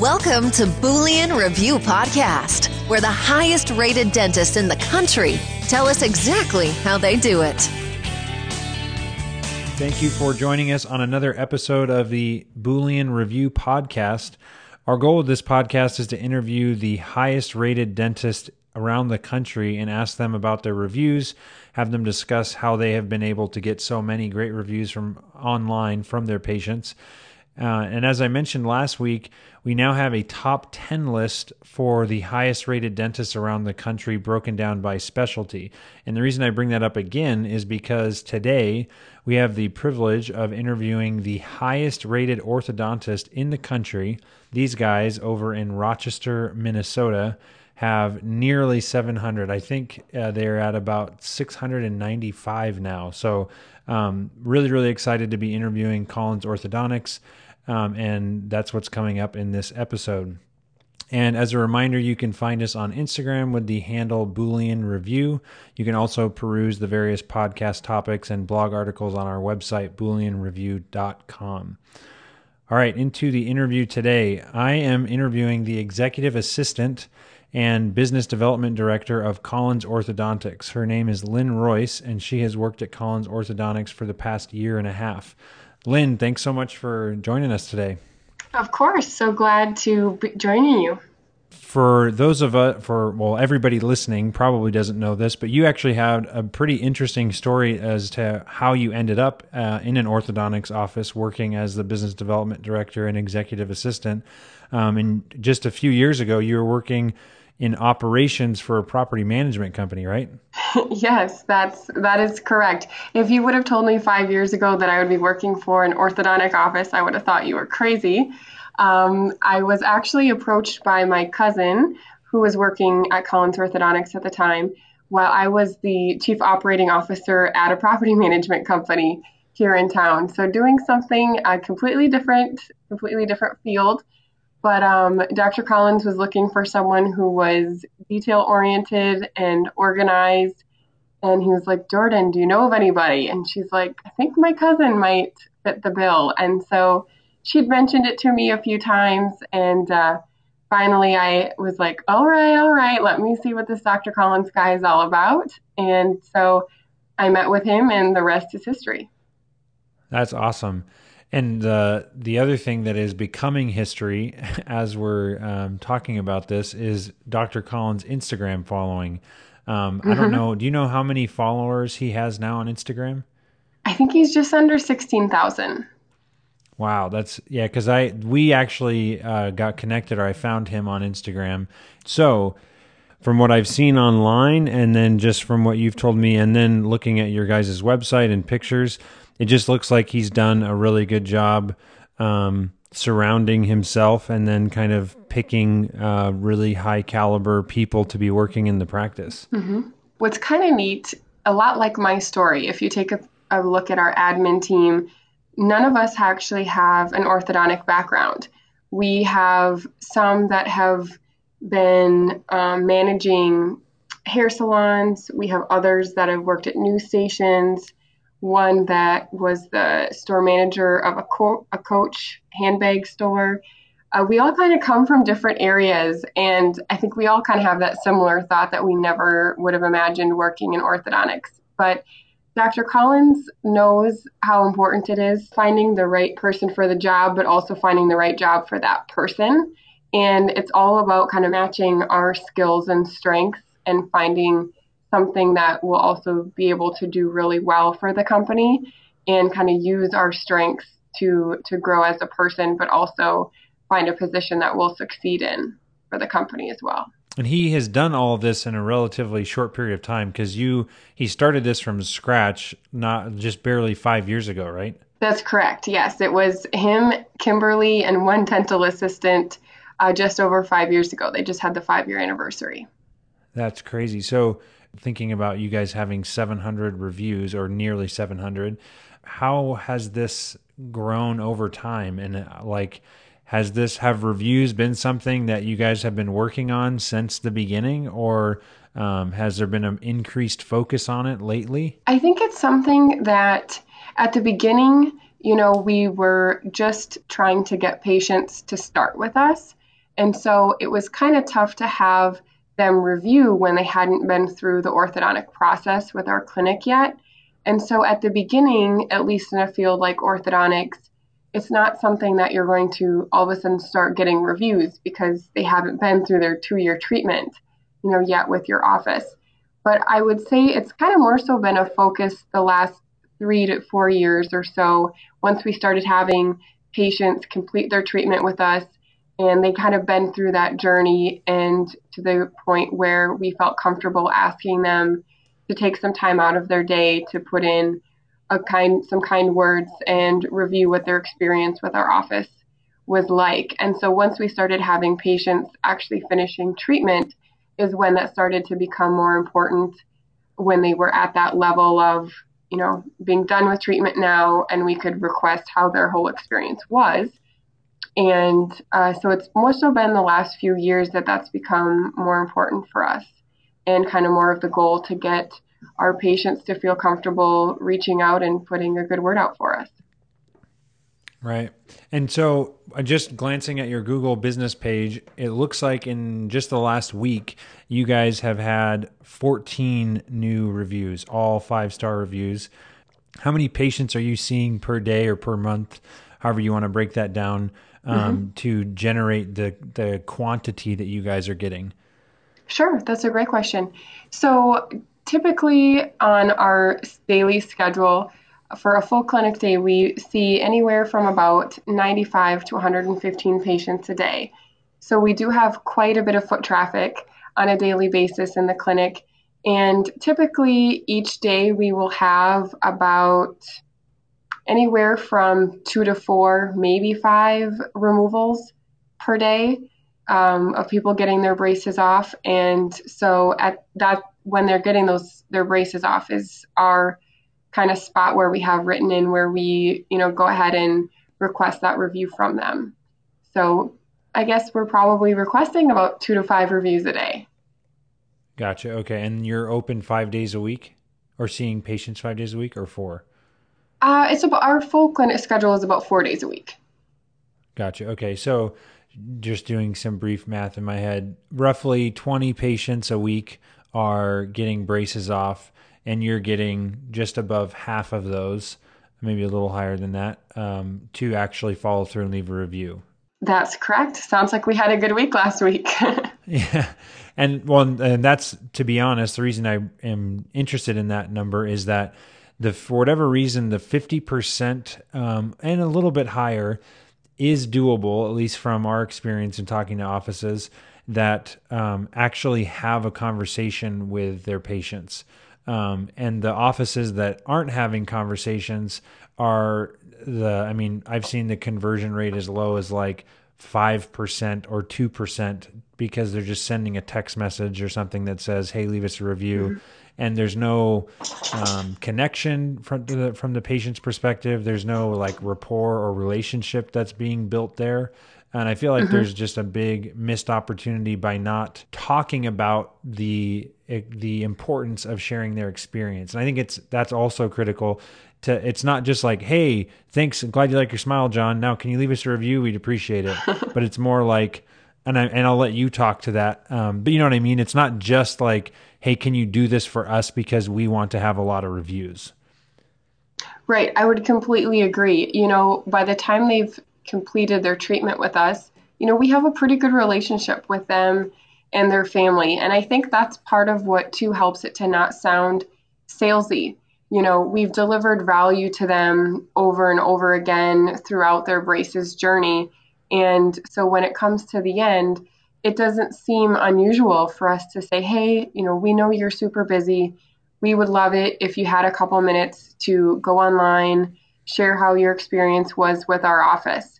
Welcome to Boolean Review Podcast, where the highest rated dentists in the country tell us exactly how they do it. Thank you for joining us on another episode of the Boolean Review Podcast. Our goal with this podcast is to interview the highest rated dentists around the country and ask them about their reviews, have them discuss how they have been able to get so many great reviews from online from their patients. Uh, and as I mentioned last week, we now have a top 10 list for the highest rated dentists around the country broken down by specialty. And the reason I bring that up again is because today we have the privilege of interviewing the highest rated orthodontist in the country. These guys over in Rochester, Minnesota have nearly 700. I think uh, they're at about 695 now. So, um, really, really excited to be interviewing Collins Orthodontics. Um, and that's what's coming up in this episode. And as a reminder, you can find us on Instagram with the handle Boolean Review. You can also peruse the various podcast topics and blog articles on our website, booleanreview.com. All right, into the interview today. I am interviewing the executive assistant and business development director of Collins Orthodontics. Her name is Lynn Royce, and she has worked at Collins Orthodontics for the past year and a half. Lynn, thanks so much for joining us today. Of course. So glad to be joining you. For those of us, for well, everybody listening probably doesn't know this, but you actually had a pretty interesting story as to how you ended up uh, in an orthodontics office working as the business development director and executive assistant. Um, and just a few years ago, you were working in operations for a property management company, right? yes, that's that is correct. If you would have told me five years ago that I would be working for an orthodontic office, I would have thought you were crazy. Um, I was actually approached by my cousin who was working at Collins Orthodontics at the time, while I was the chief operating officer at a property management company here in town. So doing something uh, completely different, completely different field. But um, Dr. Collins was looking for someone who was detail oriented and organized. And he was like, Jordan, do you know of anybody? And she's like, I think my cousin might fit the bill. And so she'd mentioned it to me a few times. And uh, finally, I was like, all right, all right, let me see what this Dr. Collins guy is all about. And so I met with him, and the rest is history. That's awesome. And the the other thing that is becoming history as we're um, talking about this is Dr. Collins' Instagram following. Um, mm-hmm. I don't mm-hmm. know. Do you know how many followers he has now on Instagram? I think he's just under sixteen thousand. Wow, that's yeah. Because I we actually uh, got connected, or I found him on Instagram. So from what I've seen online, and then just from what you've told me, and then looking at your guys' website and pictures, it just looks like he's done a really good job um, surrounding himself and then kind of picking uh, really high caliber people to be working in the practice. Mm-hmm. What's kind of neat, a lot like my story, if you take a, a look at our admin team, none of us actually have an orthodontic background. We have some that have been um, managing hair salons. We have others that have worked at news stations one that was the store manager of a, co- a coach handbag store. Uh, we all kind of come from different areas, and I think we all kind of have that similar thought that we never would have imagined working in orthodontics. But Dr. Collins knows how important it is finding the right person for the job, but also finding the right job for that person. And it's all about kind of matching our skills and strengths and finding something that will also be able to do really well for the company and kind of use our strengths to to grow as a person but also find a position that we'll succeed in for the company as well. And he has done all of this in a relatively short period of time because you he started this from scratch not just barely five years ago right? That's correct yes. It was him kimberly and one dental assistant uh, just over five years ago. They just had the five year anniversary. That's crazy. So thinking about you guys having 700 reviews or nearly 700 how has this grown over time? And uh, like has this have reviews been something that you guys have been working on since the beginning? Or um, has there been an increased focus on it lately? I think it's something that at the beginning you know we were just trying to get patients to start with us. And so it was kind of tough to have them review when they hadn't been through the orthodontic process with our clinic yet. And so at the beginning, at least in a field like orthodontics, it's not something that you're going to all of a sudden start getting reviews because they haven't been through their two year treatment, you know, yet with your office. But I would say it's kind of more so been a focus the last three to four years or so once we started having patients complete their treatment with us and they kind of been through that journey and to the point where we felt comfortable asking them to take some time out of their day to put in a kind some kind words and review what their experience with our office was like. And so once we started having patients actually finishing treatment is when that started to become more important when they were at that level of, you know, being done with treatment now and we could request how their whole experience was. And uh, so it's more so been the last few years that that's become more important for us and kind of more of the goal to get our patients to feel comfortable reaching out and putting a good word out for us. Right. And so, uh, just glancing at your Google business page, it looks like in just the last week, you guys have had 14 new reviews, all five star reviews. How many patients are you seeing per day or per month, however you want to break that down, um, mm-hmm. to generate the, the quantity that you guys are getting? Sure, that's a great question. So, typically on our daily schedule, for a full clinic day, we see anywhere from about 95 to 115 patients a day. So we do have quite a bit of foot traffic on a daily basis in the clinic. And typically, each day we will have about anywhere from two to four, maybe five removals per day um, of people getting their braces off. And so at that, when they're getting those their braces off, is our kind of spot where we have written in where we, you know, go ahead and request that review from them. So I guess we're probably requesting about two to five reviews a day. Gotcha. Okay. And you're open five days a week or seeing patients five days a week or four? Uh, it's about our full clinic schedule is about four days a week. Gotcha. Okay. So just doing some brief math in my head, roughly 20 patients a week are getting braces off and you're getting just above half of those, maybe a little higher than that, um, to actually follow through and leave a review. That's correct. Sounds like we had a good week last week. yeah. And well, and that's to be honest, the reason I am interested in that number is that the for whatever reason, the 50% um, and a little bit higher is doable, at least from our experience in talking to offices that um, actually have a conversation with their patients. Um, and the offices that aren't having conversations are the, I mean, I've seen the conversion rate as low as like 5% or 2% because they're just sending a text message or something that says, hey, leave us a review. Mm-hmm. And there's no um, connection from the, from the patient's perspective. There's no like rapport or relationship that's being built there. And I feel like mm-hmm. there's just a big missed opportunity by not talking about the the importance of sharing their experience. And I think it's that's also critical to it's not just like, "Hey, thanks, I'm glad you like your smile, John. Now, can you leave us a review? We'd appreciate it." but it's more like and I and I'll let you talk to that. Um, but you know what I mean? It's not just like, "Hey, can you do this for us because we want to have a lot of reviews." Right. I would completely agree. You know, by the time they've completed their treatment with us, you know, we have a pretty good relationship with them and their family. And I think that's part of what too helps it to not sound salesy. You know, we've delivered value to them over and over again throughout their braces journey. And so when it comes to the end, it doesn't seem unusual for us to say, hey, you know, we know you're super busy. We would love it if you had a couple minutes to go online, share how your experience was with our office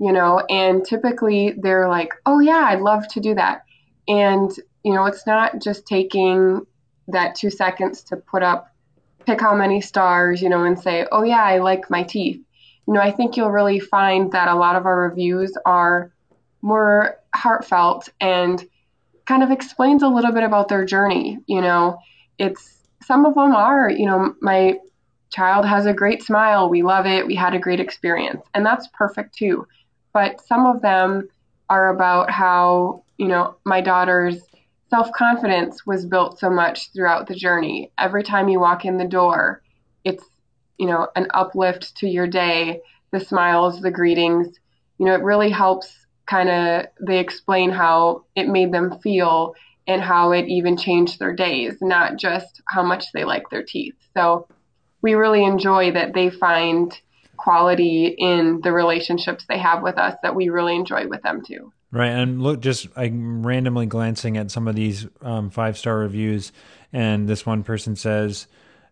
you know, and typically they're like, oh, yeah, I'd love to do that. And, you know, it's not just taking that two seconds to put up, pick how many stars, you know, and say, oh, yeah, I like my teeth. You know, I think you'll really find that a lot of our reviews are more heartfelt and kind of explains a little bit about their journey. You know, it's some of them are, you know, my child has a great smile. We love it. We had a great experience. And that's perfect too but some of them are about how, you know, my daughter's self confidence was built so much throughout the journey. Every time you walk in the door, it's, you know, an uplift to your day, the smiles, the greetings. You know, it really helps kind of, they explain how it made them feel and how it even changed their days, not just how much they like their teeth. So we really enjoy that they find quality in the relationships they have with us that we really enjoy with them too. Right. And look, just I'm randomly glancing at some of these um, five star reviews, and this one person says,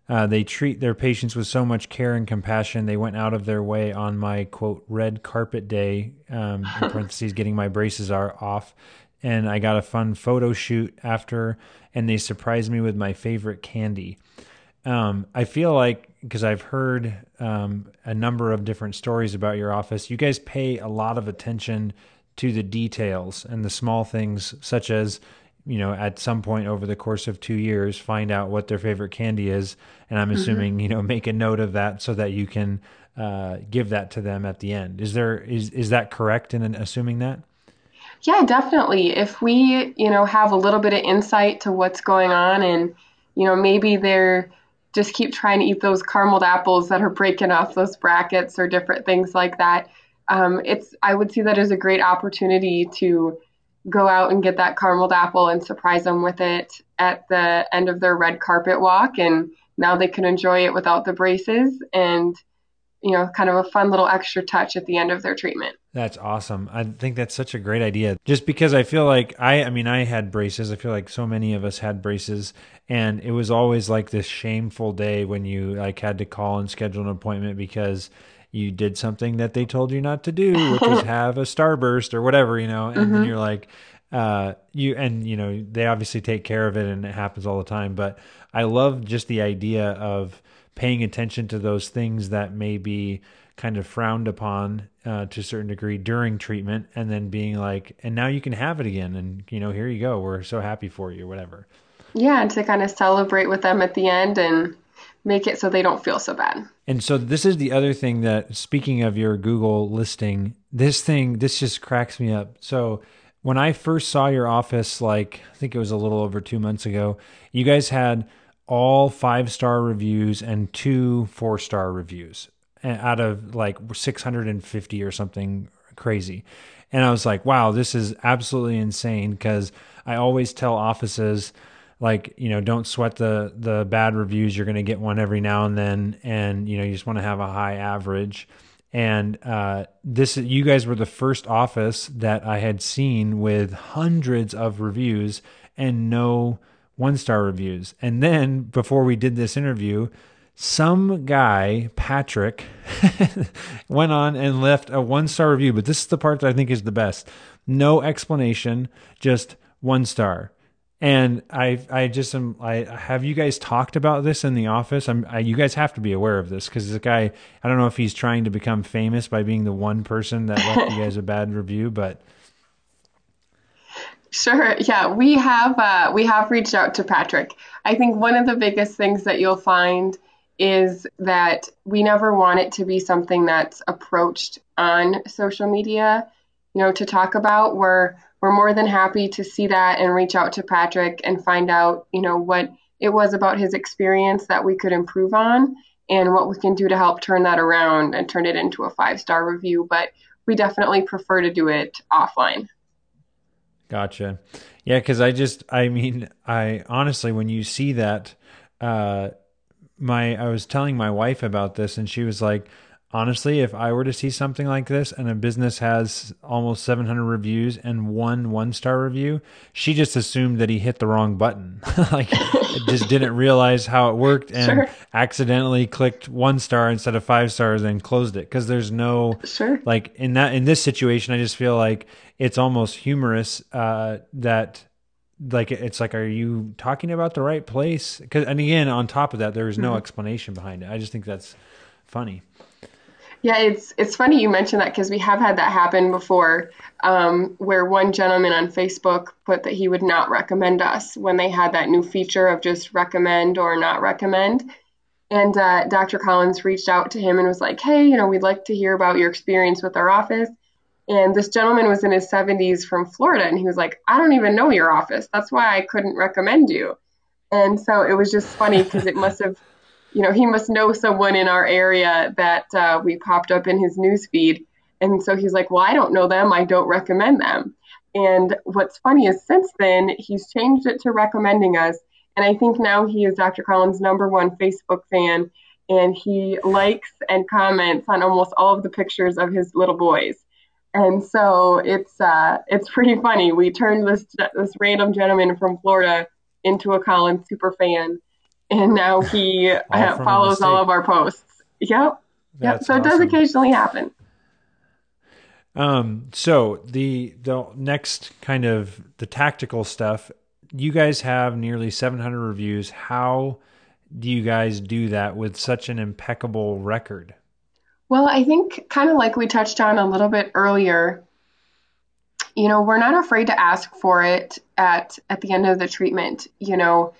uh, they treat their patients with so much care and compassion. They went out of their way on my quote red carpet day, um, in parentheses, getting my braces are off, and I got a fun photo shoot after, and they surprised me with my favorite candy. Um, I feel like because I've heard um, a number of different stories about your office, you guys pay a lot of attention to the details and the small things, such as you know, at some point over the course of two years, find out what their favorite candy is, and I'm mm-hmm. assuming mm-hmm. you know make a note of that so that you can uh, give that to them at the end. Is there is is that correct in assuming that? Yeah, definitely. If we you know have a little bit of insight to what's going on, and you know maybe they're just keep trying to eat those carameled apples that are breaking off those brackets or different things like that. Um, it's I would see that as a great opportunity to go out and get that carameled apple and surprise them with it at the end of their red carpet walk and now they can enjoy it without the braces and you know kind of a fun little extra touch at the end of their treatment. That's awesome. I think that's such a great idea. Just because i feel like i i mean i had braces. I feel like so many of us had braces and it was always like this shameful day when you like had to call and schedule an appointment because you did something that they told you not to do, which is have a starburst or whatever, you know, and mm-hmm. then you're like, uh, you and you know they obviously take care of it and it happens all the time. But I love just the idea of paying attention to those things that may be kind of frowned upon uh, to a certain degree during treatment, and then being like, and now you can have it again, and you know, here you go, we're so happy for you, whatever. Yeah, and to kind of celebrate with them at the end and make it so they don't feel so bad. And so this is the other thing that speaking of your Google listing, this thing this just cracks me up. So when I first saw your office like I think it was a little over 2 months ago, you guys had all 5-star reviews and two 4-star reviews out of like 650 or something crazy. And I was like, wow, this is absolutely insane because I always tell offices like you know don't sweat the the bad reviews you're going to get one every now and then and you know you just want to have a high average and uh, this you guys were the first office that I had seen with hundreds of reviews and no one star reviews. And then before we did this interview, some guy, Patrick, went on and left a one star review. But this is the part that I think is the best. No explanation, just one star. And I, I just am. I have you guys talked about this in the office. I'm. I, you guys have to be aware of this because the guy. I don't know if he's trying to become famous by being the one person that left you guys a bad review, but. Sure. Yeah, we have. Uh, we have reached out to Patrick. I think one of the biggest things that you'll find is that we never want it to be something that's approached on social media. You know, to talk about. We're we're more than happy to see that and reach out to Patrick and find out, you know, what it was about his experience that we could improve on and what we can do to help turn that around and turn it into a five star review. But we definitely prefer to do it offline. Gotcha. Yeah, because I just, I mean, I honestly, when you see that, uh, my, I was telling my wife about this and she was like, honestly, if I were to see something like this and a business has almost 700 reviews and one one star review, she just assumed that he hit the wrong button. like, just didn't realize how it worked and sure. accidentally clicked one star instead of five stars and closed it. Cause there's no, sure. like, in that, in this situation, I just feel like it's almost humorous, uh, that, like it's like are you talking about the right place because and again on top of that there is no mm-hmm. explanation behind it i just think that's funny yeah, it's it's funny you mentioned that because we have had that happen before, um, where one gentleman on Facebook put that he would not recommend us when they had that new feature of just recommend or not recommend. And uh, Dr. Collins reached out to him and was like, "Hey, you know, we'd like to hear about your experience with our office." And this gentleman was in his 70s from Florida, and he was like, I don't even know your office. That's why I couldn't recommend you. And so it was just funny because it must have, you know, he must know someone in our area that uh, we popped up in his news feed. And so he's like, Well, I don't know them. I don't recommend them. And what's funny is since then, he's changed it to recommending us. And I think now he is Dr. Collins' number one Facebook fan. And he likes and comments on almost all of the pictures of his little boys. And so it's uh, it's pretty funny. We turned this this random gentleman from Florida into a Collins super fan, and now he uh, follows all of our posts. Yep, That's yep. So awesome. it does occasionally happen. Um, so the the next kind of the tactical stuff, you guys have nearly 700 reviews. How do you guys do that with such an impeccable record? Well, I think kind of like we touched on a little bit earlier, you know, we're not afraid to ask for it at at the end of the treatment. You know,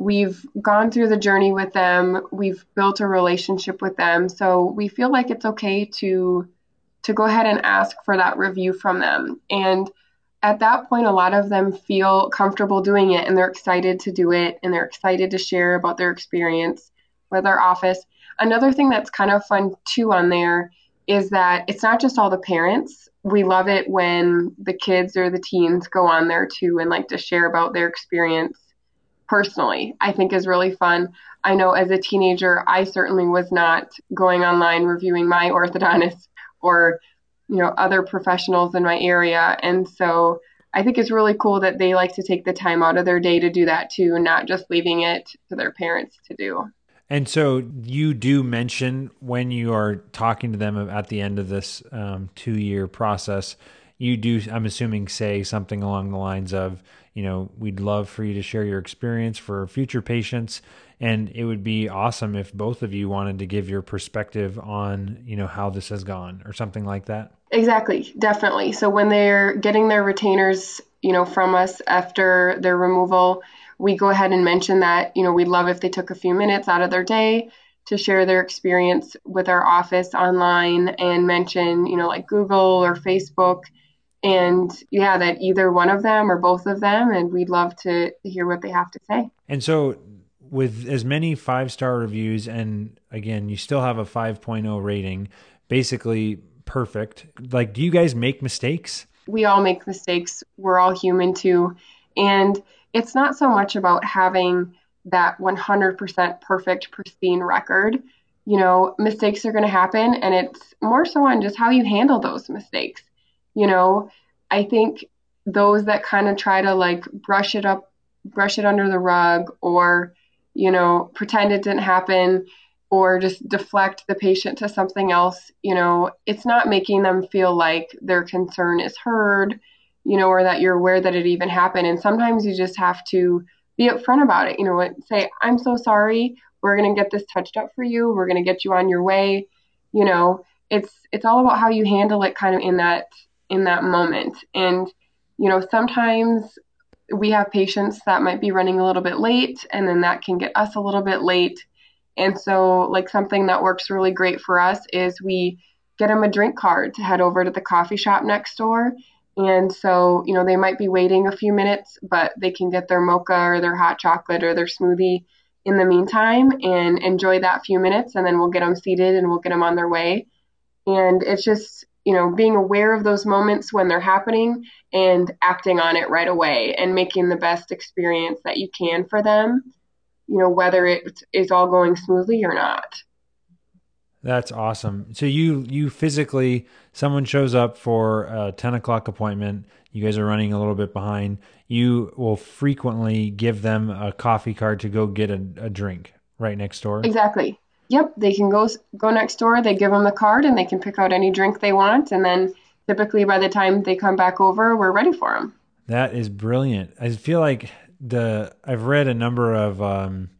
we've gone through the journey with them, we've built a relationship with them, so we feel like it's okay to to go ahead and ask for that review from them. And at that point, a lot of them feel comfortable doing it and they're excited to do it and they're excited to share about their experience with our office. Another thing that's kind of fun too on there is that it's not just all the parents. We love it when the kids or the teens go on there too and like to share about their experience personally. I think is really fun. I know as a teenager, I certainly was not going online reviewing my orthodontist or you know other professionals in my area and so i think it's really cool that they like to take the time out of their day to do that too not just leaving it to their parents to do and so you do mention when you are talking to them at the end of this um, two year process you do i'm assuming say something along the lines of you know we'd love for you to share your experience for future patients. And it would be awesome if both of you wanted to give your perspective on you know how this has gone or something like that. Exactly. Definitely. So when they're getting their retainers you know from us after their removal we go ahead and mention that you know we'd love if they took a few minutes out of their day to share their experience with our office online and mention you know like google or facebook and yeah that either one of them or both of them and we'd love to hear what they have to say and so with as many five star reviews, and again, you still have a 5.0 rating, basically perfect. Like, do you guys make mistakes? We all make mistakes. We're all human too. And it's not so much about having that 100% perfect, pristine record. You know, mistakes are going to happen, and it's more so on just how you handle those mistakes. You know, I think those that kind of try to like brush it up, brush it under the rug, or you know, pretend it didn't happen or just deflect the patient to something else, you know, it's not making them feel like their concern is heard, you know, or that you're aware that it even happened. And sometimes you just have to be upfront about it, you know, and say, I'm so sorry. We're going to get this touched up for you. We're going to get you on your way. You know, it's it's all about how you handle it kind of in that in that moment. And you know, sometimes we have patients that might be running a little bit late, and then that can get us a little bit late. And so, like, something that works really great for us is we get them a drink card to head over to the coffee shop next door. And so, you know, they might be waiting a few minutes, but they can get their mocha or their hot chocolate or their smoothie in the meantime and enjoy that few minutes. And then we'll get them seated and we'll get them on their way. And it's just, you know, being aware of those moments when they're happening and acting on it right away and making the best experience that you can for them, you know, whether it is all going smoothly or not. That's awesome. So you you physically someone shows up for a ten o'clock appointment. You guys are running a little bit behind. You will frequently give them a coffee card to go get a, a drink right next door. Exactly. Yep, they can go go next door. They give them the card, and they can pick out any drink they want. And then typically, by the time they come back over, we're ready for them. That is brilliant. I feel like the I've read a number of um,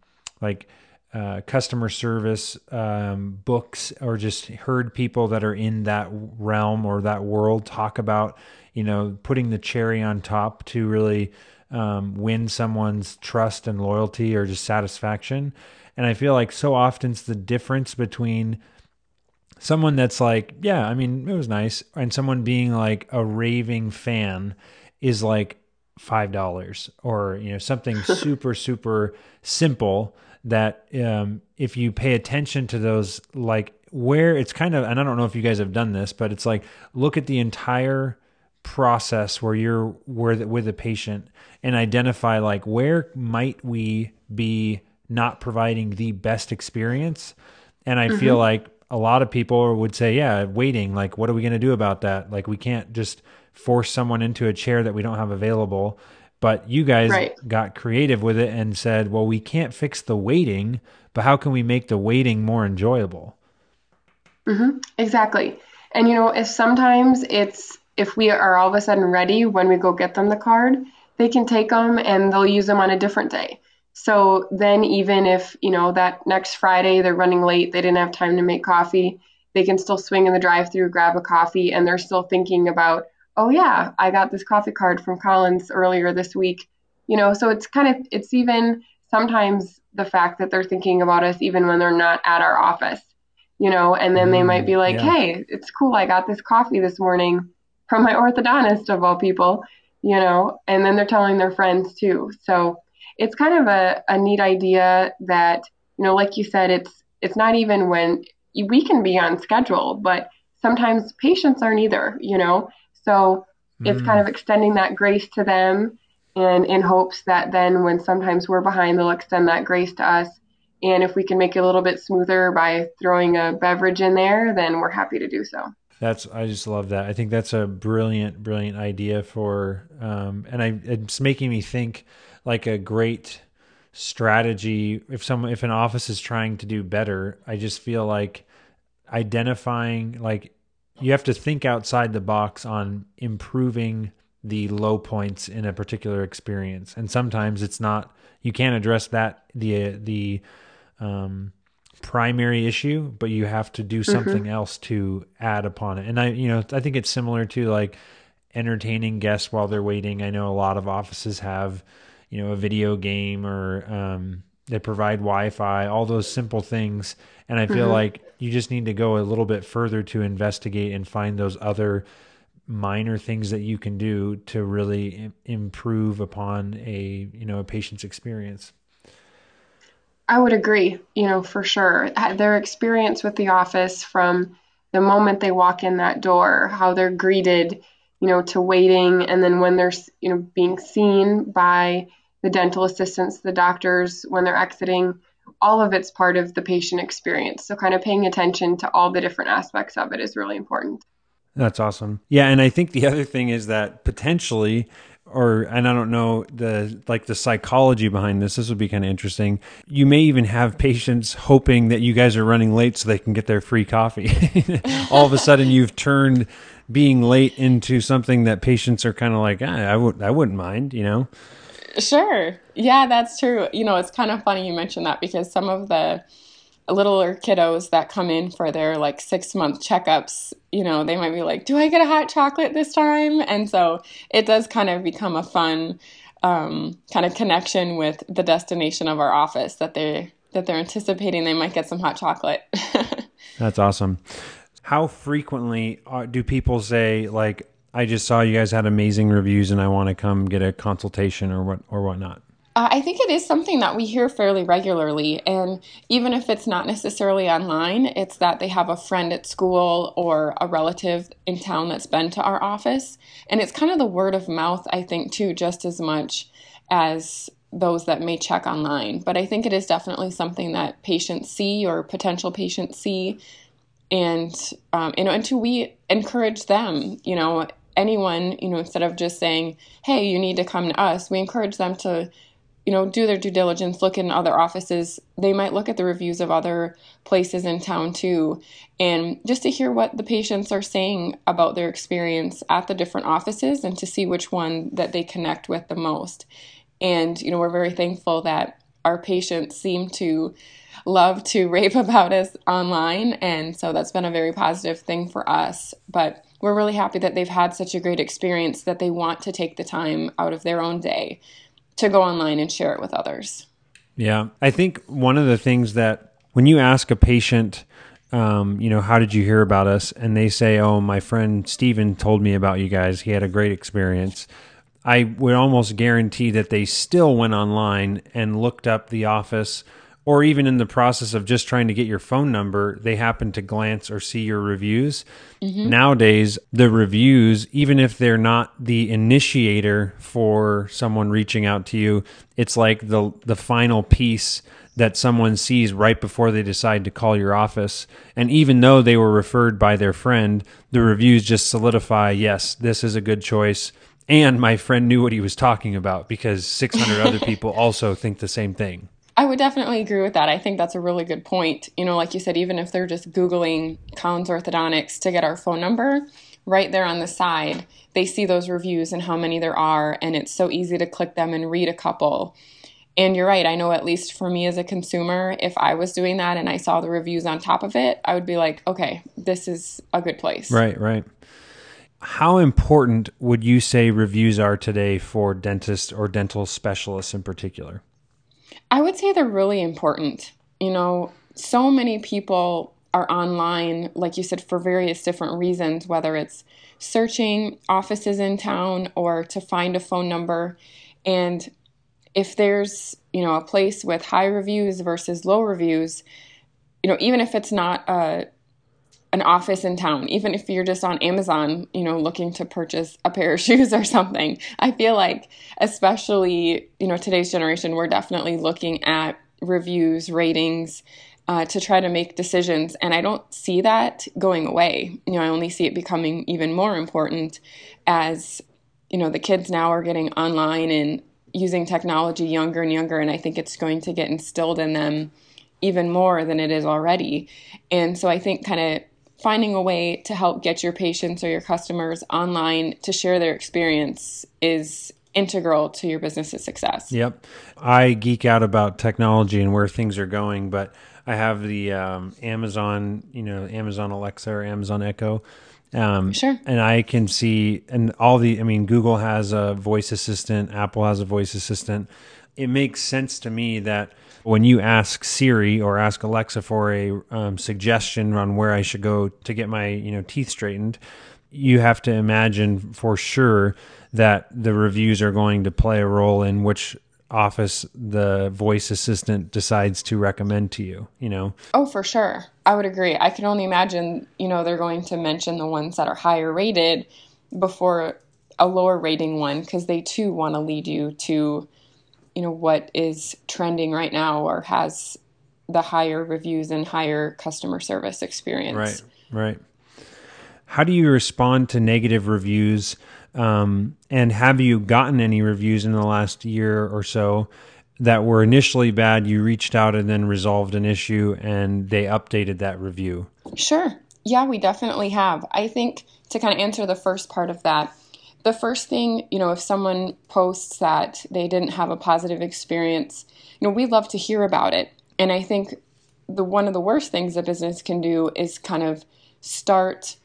like uh, customer service um, books, or just heard people that are in that realm or that world talk about you know putting the cherry on top to really um, win someone's trust and loyalty or just satisfaction and I feel like so often it's the difference between someone that's like, yeah, I mean, it was nice, and someone being like a raving fan is like five dollars or you know something super super simple that um, if you pay attention to those like where it's kind of and I don't know if you guys have done this, but it's like look at the entire process where you're where with the patient and identify like where might we be not providing the best experience and i mm-hmm. feel like a lot of people would say yeah waiting like what are we going to do about that like we can't just force someone into a chair that we don't have available but you guys right. got creative with it and said well we can't fix the waiting but how can we make the waiting more enjoyable mm-hmm. exactly and you know if sometimes it's if we are all of a sudden ready when we go get them the card they can take them and they'll use them on a different day so then, even if, you know, that next Friday they're running late, they didn't have time to make coffee, they can still swing in the drive through, grab a coffee, and they're still thinking about, oh, yeah, I got this coffee card from Collins earlier this week. You know, so it's kind of, it's even sometimes the fact that they're thinking about us even when they're not at our office, you know, and then they might be like, mm, yeah. hey, it's cool. I got this coffee this morning from my orthodontist of all people, you know, and then they're telling their friends too. So, it's kind of a, a neat idea that, you know, like you said, it's it's not even when we can be on schedule, but sometimes patients aren't either, you know. So it's kind of mm. extending that grace to them and in hopes that then when sometimes we're behind, they'll extend that grace to us. And if we can make it a little bit smoother by throwing a beverage in there, then we're happy to do so. That's I just love that. I think that's a brilliant, brilliant idea for, um, and I it's making me think like a great strategy if someone if an office is trying to do better i just feel like identifying like you have to think outside the box on improving the low points in a particular experience and sometimes it's not you can't address that the the um primary issue but you have to do mm-hmm. something mm-hmm. else to add upon it and i you know i think it's similar to like entertaining guests while they're waiting i know a lot of offices have you know a video game or um, they provide Wi-Fi, all those simple things. And I feel mm-hmm. like you just need to go a little bit further to investigate and find those other minor things that you can do to really improve upon a you know a patient's experience. I would agree, you know, for sure. Their experience with the office from the moment they walk in that door, how they're greeted, you know, to waiting, and then when they're, you know, being seen by the dental assistants, the doctors when they're exiting, all of it's part of the patient experience. So, kind of paying attention to all the different aspects of it is really important. That's awesome. Yeah, and I think the other thing is that potentially or and I don't know the like the psychology behind this. This would be kind of interesting. You may even have patients hoping that you guys are running late so they can get their free coffee. All of a sudden, you've turned being late into something that patients are kind of like, ah, I would I wouldn't mind, you know. Sure. Yeah, that's true. You know, it's kind of funny you mentioned that because some of the littler kiddos that come in for their like six month checkups, you know, they might be like, Do I get a hot chocolate this time? And so it does kind of become a fun um, kind of connection with the destination of our office that they that they're anticipating they might get some hot chocolate. That's awesome. How frequently are, do people say like I just saw you guys had amazing reviews, and I want to come get a consultation or what or whatnot. Uh, I think it is something that we hear fairly regularly, and even if it's not necessarily online, it's that they have a friend at school or a relative in town that's been to our office, and it's kind of the word of mouth. I think too, just as much as those that may check online. But I think it is definitely something that patients see or potential patients see and um, you know until we encourage them you know anyone, you know, instead of just saying, hey, you need to come to us, we encourage them to, you know, do their due diligence, look in other offices. They might look at the reviews of other places in town too, and just to hear what the patients are saying about their experience at the different offices and to see which one that they connect with the most. And, you know, we're very thankful that our patients seem to love to rave about us online. And so that's been a very positive thing for us. But we're really happy that they've had such a great experience that they want to take the time out of their own day to go online and share it with others. Yeah. I think one of the things that when you ask a patient um, you know, how did you hear about us? And they say, oh, my friend Steven told me about you guys. He had a great experience. I would almost guarantee that they still went online and looked up the office, or even in the process of just trying to get your phone number, they happen to glance or see your reviews. Mm-hmm. Nowadays, the reviews, even if they're not the initiator for someone reaching out to you, it's like the the final piece that someone sees right before they decide to call your office. And even though they were referred by their friend, the reviews just solidify yes, this is a good choice. And my friend knew what he was talking about because 600 other people also think the same thing. I would definitely agree with that. I think that's a really good point. You know, like you said, even if they're just Googling Collins Orthodontics to get our phone number, right there on the side, they see those reviews and how many there are, and it's so easy to click them and read a couple and you're right. I know at least for me as a consumer, if I was doing that and I saw the reviews on top of it, I would be like, okay, this is a good place. Right, right. How important would you say reviews are today for dentists or dental specialists in particular? I would say they're really important. You know, so many people are online, like you said, for various different reasons, whether it's searching offices in town or to find a phone number. And if there's you know a place with high reviews versus low reviews you know even if it's not a an office in town even if you're just on amazon you know looking to purchase a pair of shoes or something. I feel like especially you know today's generation we're definitely looking at reviews ratings uh, to try to make decisions. And i don't see that going away. You know i only see it becoming even more important as you know the kids now are getting online and using technology younger and younger, and I think it's going to get instilled in them even more than it is already. And so I think kind of finding a way to help get your patients or your customers online to share their experience is integral to your business's success. Yep. I geek out about technology and where things are going, but I have the um, Amazon, you know, Amazon Alexa or Amazon Echo um, sure. And I can see, and all the, I mean, Google has a voice assistant, Apple has a voice assistant. It makes sense to me that when you ask Siri or ask Alexa for a um, suggestion on where I should go to get my, you know, teeth straightened, you have to imagine for sure that the reviews are going to play a role in which office the voice assistant decides to recommend to you, you know? Oh, for sure. I would agree. I can only imagine, you know, they're going to mention the ones that are higher rated before a lower rating one because they too want to lead you to, you know, what is trending right now or has the higher reviews and higher customer service experience. Right, right. How do you respond to negative reviews? Um, and have you gotten any reviews in the last year or so that were initially bad? You reached out and then resolved an issue and they updated that review? Sure. Yeah, we definitely have. I think to kind of answer the first part of that, the first thing, you know, if someone posts that they didn't have a positive experience, you know, we love to hear about it. And I think the one of the worst things a business can do is kind of start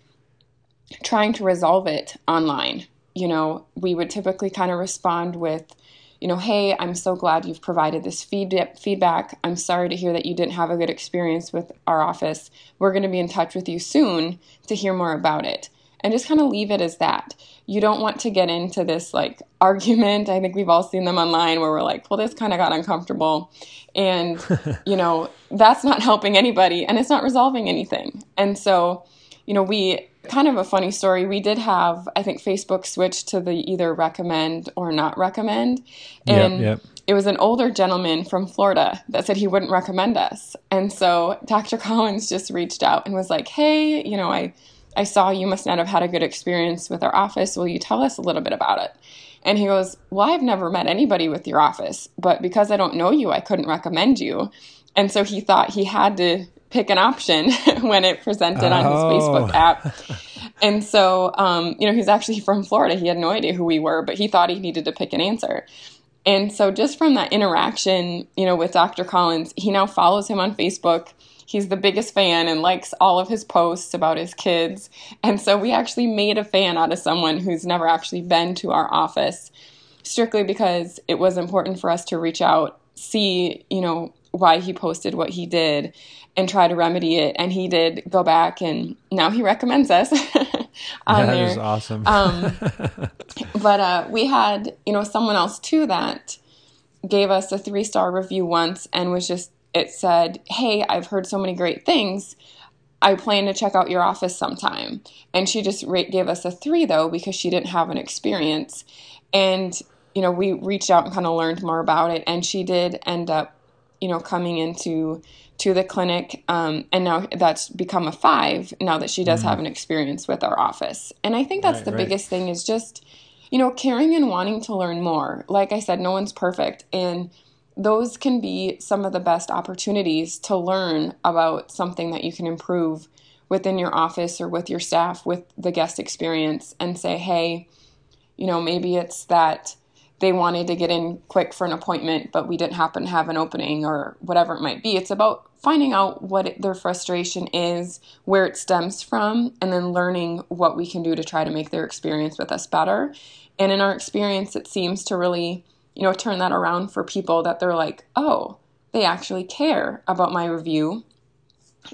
trying to resolve it online you know, we would typically kind of respond with, you know, hey, I'm so glad you've provided this feed- feedback. I'm sorry to hear that you didn't have a good experience with our office. We're going to be in touch with you soon to hear more about it. And just kind of leave it as that. You don't want to get into this like argument. I think we've all seen them online where we're like, well, this kind of got uncomfortable. And, you know, that's not helping anybody and it's not resolving anything. And so, you know, we kind of a funny story. We did have, I think, Facebook switch to the either recommend or not recommend. And yep, yep. it was an older gentleman from Florida that said he wouldn't recommend us. And so Dr. Collins just reached out and was like, hey, you know, I, I saw you must not have had a good experience with our office. Will you tell us a little bit about it? And he goes, Well, I've never met anybody with your office, but because I don't know you, I couldn't recommend you. And so he thought he had to pick an option when it presented oh. on his Facebook oh. app. and so, um, you know, he's actually from Florida. He had no idea who we were, but he thought he needed to pick an answer. And so, just from that interaction, you know, with Dr. Collins, he now follows him on Facebook. He's the biggest fan and likes all of his posts about his kids. And so, we actually made a fan out of someone who's never actually been to our office, strictly because it was important for us to reach out, see, you know, why he posted what he did and try to remedy it. And he did go back and now he recommends us. on that there. is awesome. um, but uh, we had, you know, someone else too that gave us a three star review once and was just, it said, Hey, I've heard so many great things. I plan to check out your office sometime. And she just gave us a three though, because she didn't have an experience. And, you know, we reached out and kind of learned more about it. And she did end up, you know, coming into to the clinic. Um, and now that's become a five now that she does mm-hmm. have an experience with our office. And I think that's right, the right. biggest thing is just, you know, caring and wanting to learn more. Like I said, no one's perfect. And those can be some of the best opportunities to learn about something that you can improve within your office or with your staff with the guest experience and say, hey, you know, maybe it's that they wanted to get in quick for an appointment, but we didn't happen to have an opening or whatever it might be. It's about finding out what their frustration is, where it stems from, and then learning what we can do to try to make their experience with us better. And in our experience, it seems to really, you know, turn that around for people that they're like, oh, they actually care about my review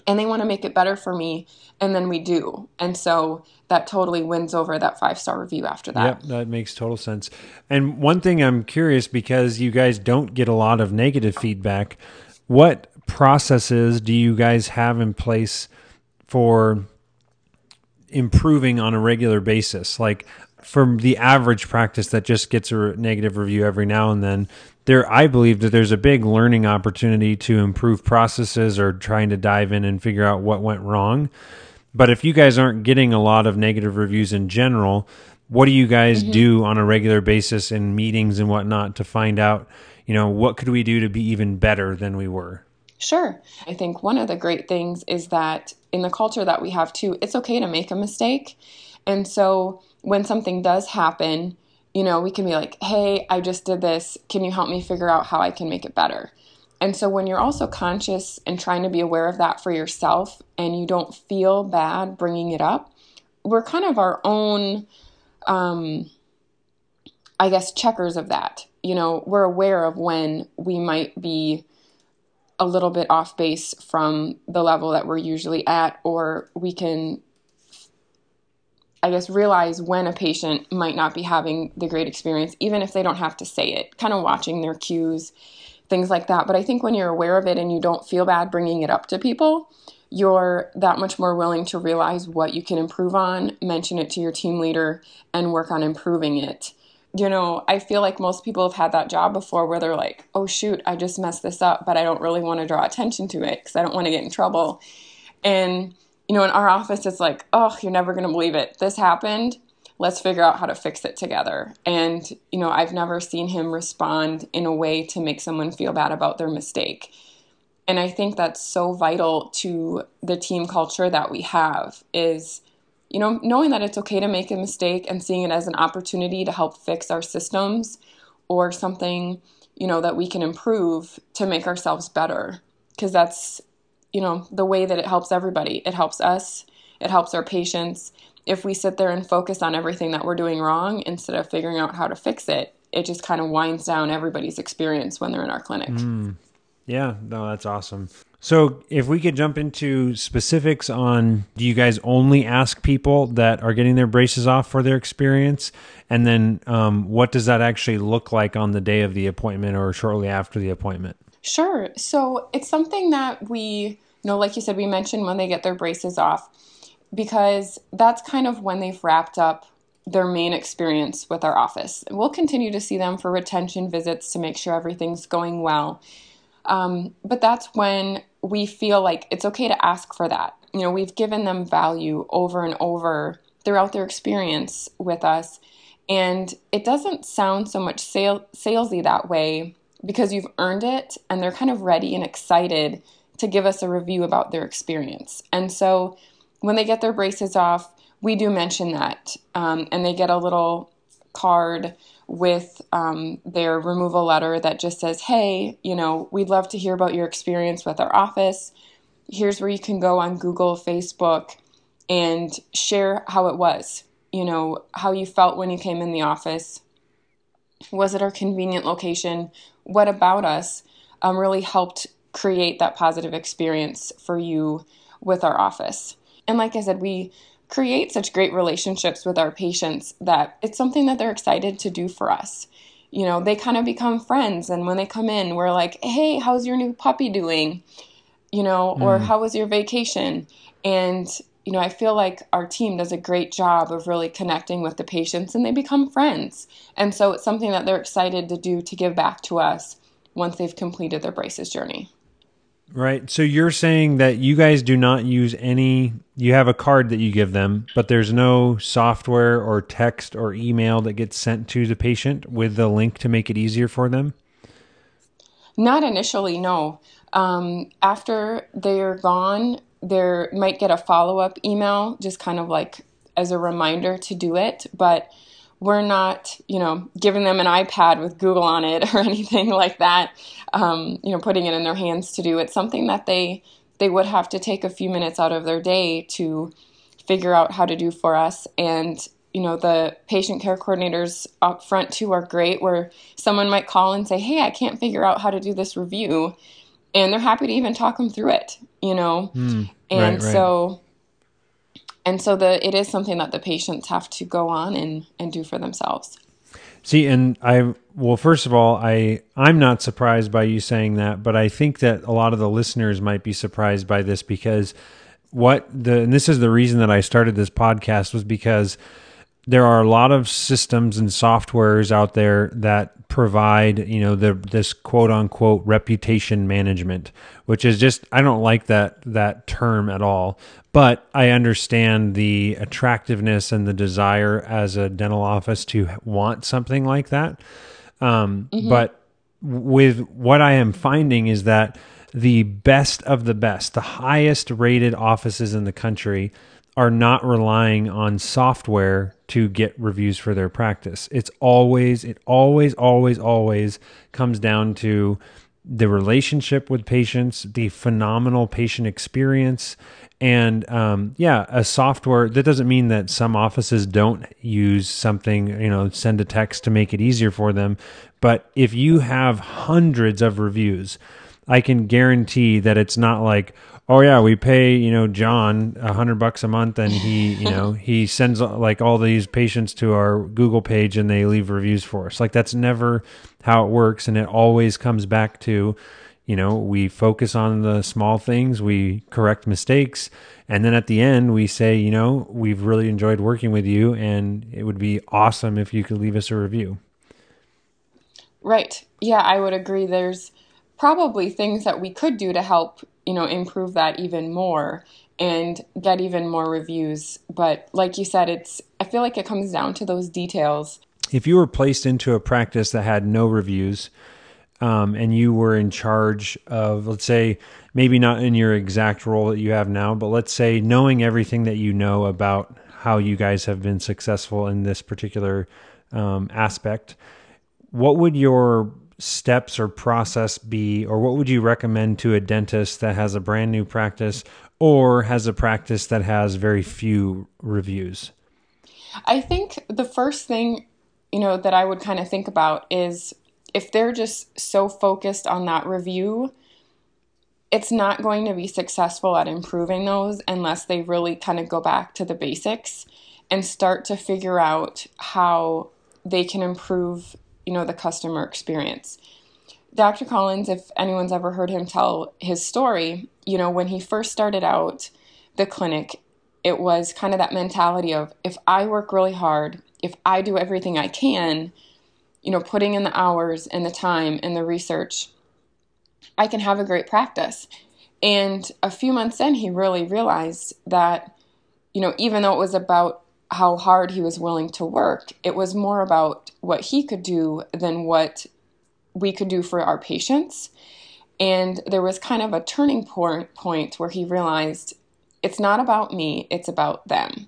and they want to make it better for me and then we do. And so that totally wins over that five star review after that. Yep that makes total sense. And one thing i'm curious because you guys don't get a lot of negative feedback what processes do you guys have in place for improving on a regular basis? Like from the average practice that just gets a negative review every now and then there i believe that there's a big learning opportunity to improve processes or trying to dive in and figure out what went wrong but if you guys aren't getting a lot of negative reviews in general what do you guys mm-hmm. do on a regular basis in meetings and whatnot to find out you know what could we do to be even better than we were Sure. I think one of the great things is that in the culture that we have too, it's okay to make a mistake. And so when something does happen, you know, we can be like, hey, I just did this. Can you help me figure out how I can make it better? And so when you're also conscious and trying to be aware of that for yourself and you don't feel bad bringing it up, we're kind of our own, um, I guess, checkers of that. You know, we're aware of when we might be a little bit off base from the level that we're usually at, or we can I guess, realize when a patient might not be having the great experience, even if they don't have to say it, kind of watching their cues, things like that. But I think when you're aware of it and you don't feel bad bringing it up to people, you're that much more willing to realize what you can improve on, mention it to your team leader, and work on improving it. You know, I feel like most people have had that job before where they're like, oh, shoot, I just messed this up, but I don't really want to draw attention to it because I don't want to get in trouble. And you know, in our office, it's like, oh, you're never going to believe it. This happened. Let's figure out how to fix it together. And, you know, I've never seen him respond in a way to make someone feel bad about their mistake. And I think that's so vital to the team culture that we have is, you know, knowing that it's okay to make a mistake and seeing it as an opportunity to help fix our systems or something, you know, that we can improve to make ourselves better. Because that's you know, the way that it helps everybody. It helps us, it helps our patients. If we sit there and focus on everything that we're doing wrong instead of figuring out how to fix it, it just kind of winds down everybody's experience when they're in our clinic. Mm. Yeah, no, that's awesome. So, if we could jump into specifics on do you guys only ask people that are getting their braces off for their experience? And then um, what does that actually look like on the day of the appointment or shortly after the appointment? Sure. So it's something that we, you know, like you said, we mentioned when they get their braces off, because that's kind of when they've wrapped up their main experience with our office. We'll continue to see them for retention visits to make sure everything's going well. Um, but that's when we feel like it's okay to ask for that. You know, we've given them value over and over throughout their experience with us. And it doesn't sound so much sale- salesy that way because you've earned it and they're kind of ready and excited to give us a review about their experience. And so when they get their braces off, we do mention that. Um, and they get a little card with um, their removal letter that just says, hey, you know, we'd love to hear about your experience with our office. Here's where you can go on Google, Facebook, and share how it was, you know, how you felt when you came in the office. Was it our convenient location? What about us um, really helped create that positive experience for you with our office. And like I said, we create such great relationships with our patients that it's something that they're excited to do for us. You know, they kind of become friends. And when they come in, we're like, hey, how's your new puppy doing? You know, or mm. how was your vacation? And, you know, I feel like our team does a great job of really connecting with the patients and they become friends. And so it's something that they're excited to do to give back to us once they've completed their braces journey. Right. So you're saying that you guys do not use any, you have a card that you give them, but there's no software or text or email that gets sent to the patient with the link to make it easier for them? Not initially, no. Um, after they're gone, there might get a follow up email, just kind of like as a reminder to do it. But we're not, you know, giving them an iPad with Google on it or anything like that. Um, you know, putting it in their hands to do. It's something that they they would have to take a few minutes out of their day to figure out how to do for us. And you know, the patient care coordinators up front too are great. Where someone might call and say, "Hey, I can't figure out how to do this review," and they're happy to even talk them through it. You know, mm, and right, right. so and so the it is something that the patients have to go on and and do for themselves see and i well first of all i i'm not surprised by you saying that but i think that a lot of the listeners might be surprised by this because what the and this is the reason that i started this podcast was because there are a lot of systems and softwares out there that provide you know the this quote unquote reputation management which is just I don't like that that term at all but I understand the attractiveness and the desire as a dental office to want something like that um, mm-hmm. but with what I am finding is that the best of the best the highest rated offices in the country are not relying on software to get reviews for their practice. It's always, it always, always, always comes down to the relationship with patients, the phenomenal patient experience, and um, yeah, a software. That doesn't mean that some offices don't use something, you know, send a text to make it easier for them. But if you have hundreds of reviews, I can guarantee that it's not like, oh yeah, we pay you know John a hundred bucks a month, and he you know he sends like all these patients to our Google page, and they leave reviews for us. Like that's never how it works, and it always comes back to you know we focus on the small things, we correct mistakes, and then at the end we say you know we've really enjoyed working with you, and it would be awesome if you could leave us a review. Right. Yeah, I would agree. There's probably things that we could do to help you know improve that even more and get even more reviews. But like you said it's i feel like it comes down to those details. If you were placed into a practice that had no reviews um, and you were in charge of let's say maybe not in your exact role that you have now but let's say knowing everything that you know about how you guys have been successful in this particular um, aspect what would your steps or process be, or what would you recommend to a dentist that has a brand new practice or has a practice that has very few reviews? I think the first thing, you know, that I would kind of think about is if they're just so focused on that review, it's not going to be successful at improving those unless they really kind of go back to the basics and start to figure out how they can improve you know the customer experience. Dr. Collins, if anyone's ever heard him tell his story, you know, when he first started out the clinic, it was kind of that mentality of if I work really hard, if I do everything I can, you know, putting in the hours and the time and the research, I can have a great practice. And a few months in, he really realized that, you know, even though it was about how hard he was willing to work. It was more about what he could do than what we could do for our patients. And there was kind of a turning point, where he realized it's not about me, it's about them.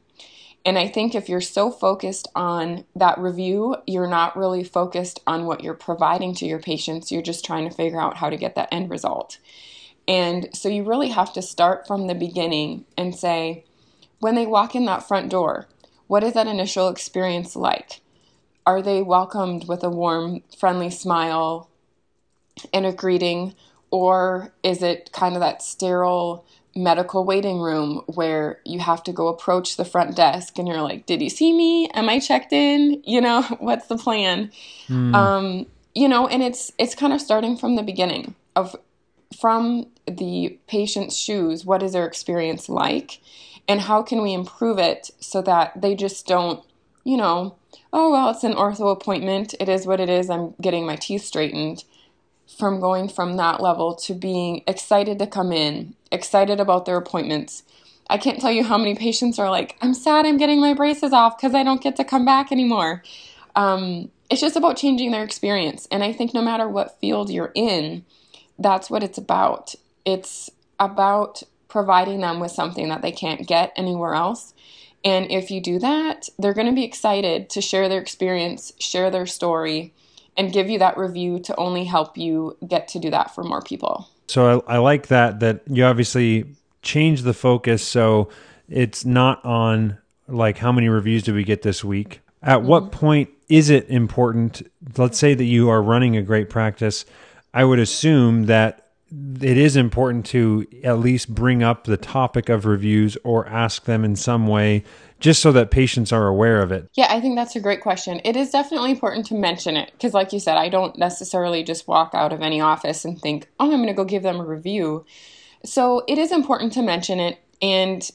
And I think if you're so focused on that review, you're not really focused on what you're providing to your patients. You're just trying to figure out how to get that end result. And so you really have to start from the beginning and say, when they walk in that front door, what is that initial experience like? Are they welcomed with a warm, friendly smile and a greeting? or is it kind of that sterile medical waiting room where you have to go approach the front desk and you're like, Did you see me? Am I checked in? You know, what's the plan? Mm. Um, you know, and it's it's kind of starting from the beginning of from the patient's shoes, what is their experience like? And how can we improve it so that they just don't, you know, oh well, it's an ortho appointment. It is what it is. I'm getting my teeth straightened from going from that level to being excited to come in, excited about their appointments. I can't tell you how many patients are like, I'm sad I'm getting my braces off because I don't get to come back anymore. Um, it's just about changing their experience. And I think no matter what field you're in, that's what it's about. It's about providing them with something that they can't get anywhere else. And if you do that, they're going to be excited to share their experience, share their story, and give you that review to only help you get to do that for more people. So I, I like that that you obviously change the focus so it's not on like how many reviews do we get this week. At mm-hmm. what point is it important? Let's say that you are running a great practice. I would assume that it is important to at least bring up the topic of reviews or ask them in some way just so that patients are aware of it? Yeah, I think that's a great question. It is definitely important to mention it because, like you said, I don't necessarily just walk out of any office and think, oh, I'm going to go give them a review. So it is important to mention it. And,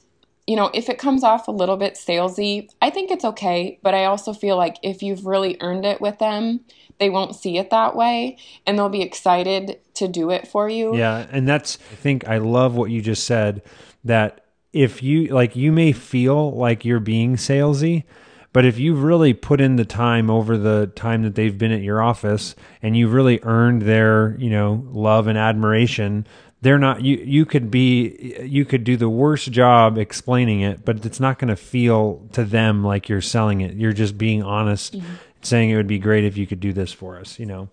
you know, if it comes off a little bit salesy, I think it's okay. But I also feel like if you've really earned it with them, they won't see it that way and they'll be excited to do it for you. Yeah. And that's, I think I love what you just said that if you like you may feel like you're being salesy but if you've really put in the time over the time that they've been at your office and you've really earned their you know love and admiration they're not you you could be you could do the worst job explaining it but it's not going to feel to them like you're selling it you're just being honest mm-hmm. Saying it would be great if you could do this for us you know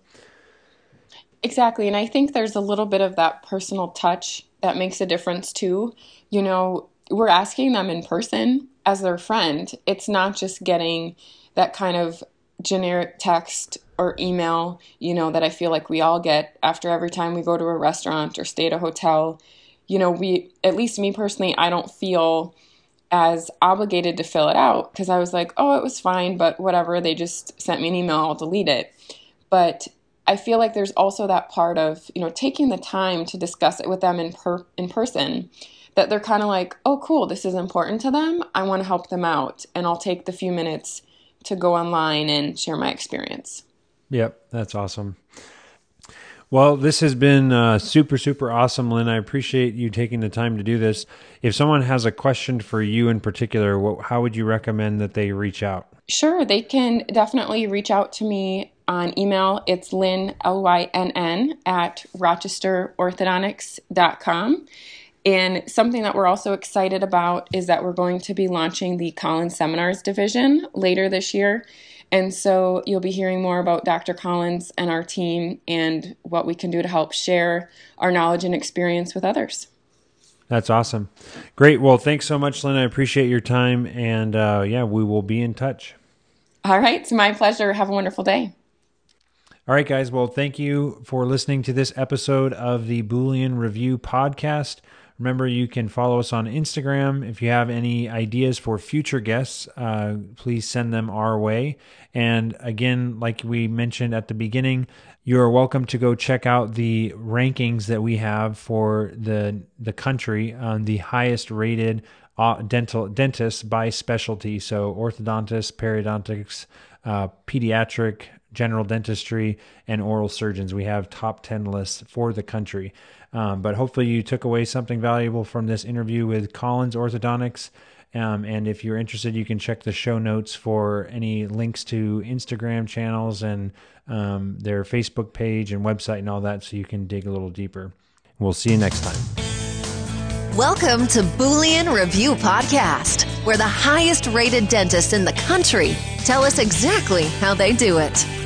exactly and i think there's a little bit of that personal touch that makes a difference too. You know, we're asking them in person as their friend. It's not just getting that kind of generic text or email, you know, that I feel like we all get after every time we go to a restaurant or stay at a hotel. You know, we, at least me personally, I don't feel as obligated to fill it out because I was like, oh, it was fine, but whatever. They just sent me an email, I'll delete it. But I feel like there's also that part of, you know, taking the time to discuss it with them in per in person that they're kind of like, "Oh, cool, this is important to them. I want to help them out." And I'll take the few minutes to go online and share my experience. Yep, that's awesome. Well, this has been uh, super, super awesome, Lynn. I appreciate you taking the time to do this. If someone has a question for you in particular, what, how would you recommend that they reach out? Sure, they can definitely reach out to me on email. It's Lynn, L Y N N, at rochesterorthodontics.com. And something that we're also excited about is that we're going to be launching the Collins Seminars division later this year. And so you'll be hearing more about Dr. Collins and our team and what we can do to help share our knowledge and experience with others. That's awesome. Great. Well, thanks so much, Lynn. I appreciate your time. And uh, yeah, we will be in touch. All right. It's my pleasure. Have a wonderful day. All right, guys. Well, thank you for listening to this episode of the Boolean Review podcast. Remember, you can follow us on Instagram. If you have any ideas for future guests, uh, please send them our way. And again, like we mentioned at the beginning, you're welcome to go check out the rankings that we have for the the country on the highest rated uh, dental dentists by specialty. So orthodontists, periodontics, uh, pediatric, general dentistry, and oral surgeons. We have top 10 lists for the country. Um, but hopefully, you took away something valuable from this interview with Collins Orthodontics. Um, and if you're interested, you can check the show notes for any links to Instagram channels and um, their Facebook page and website and all that so you can dig a little deeper. We'll see you next time. Welcome to Boolean Review Podcast, where the highest rated dentists in the country tell us exactly how they do it.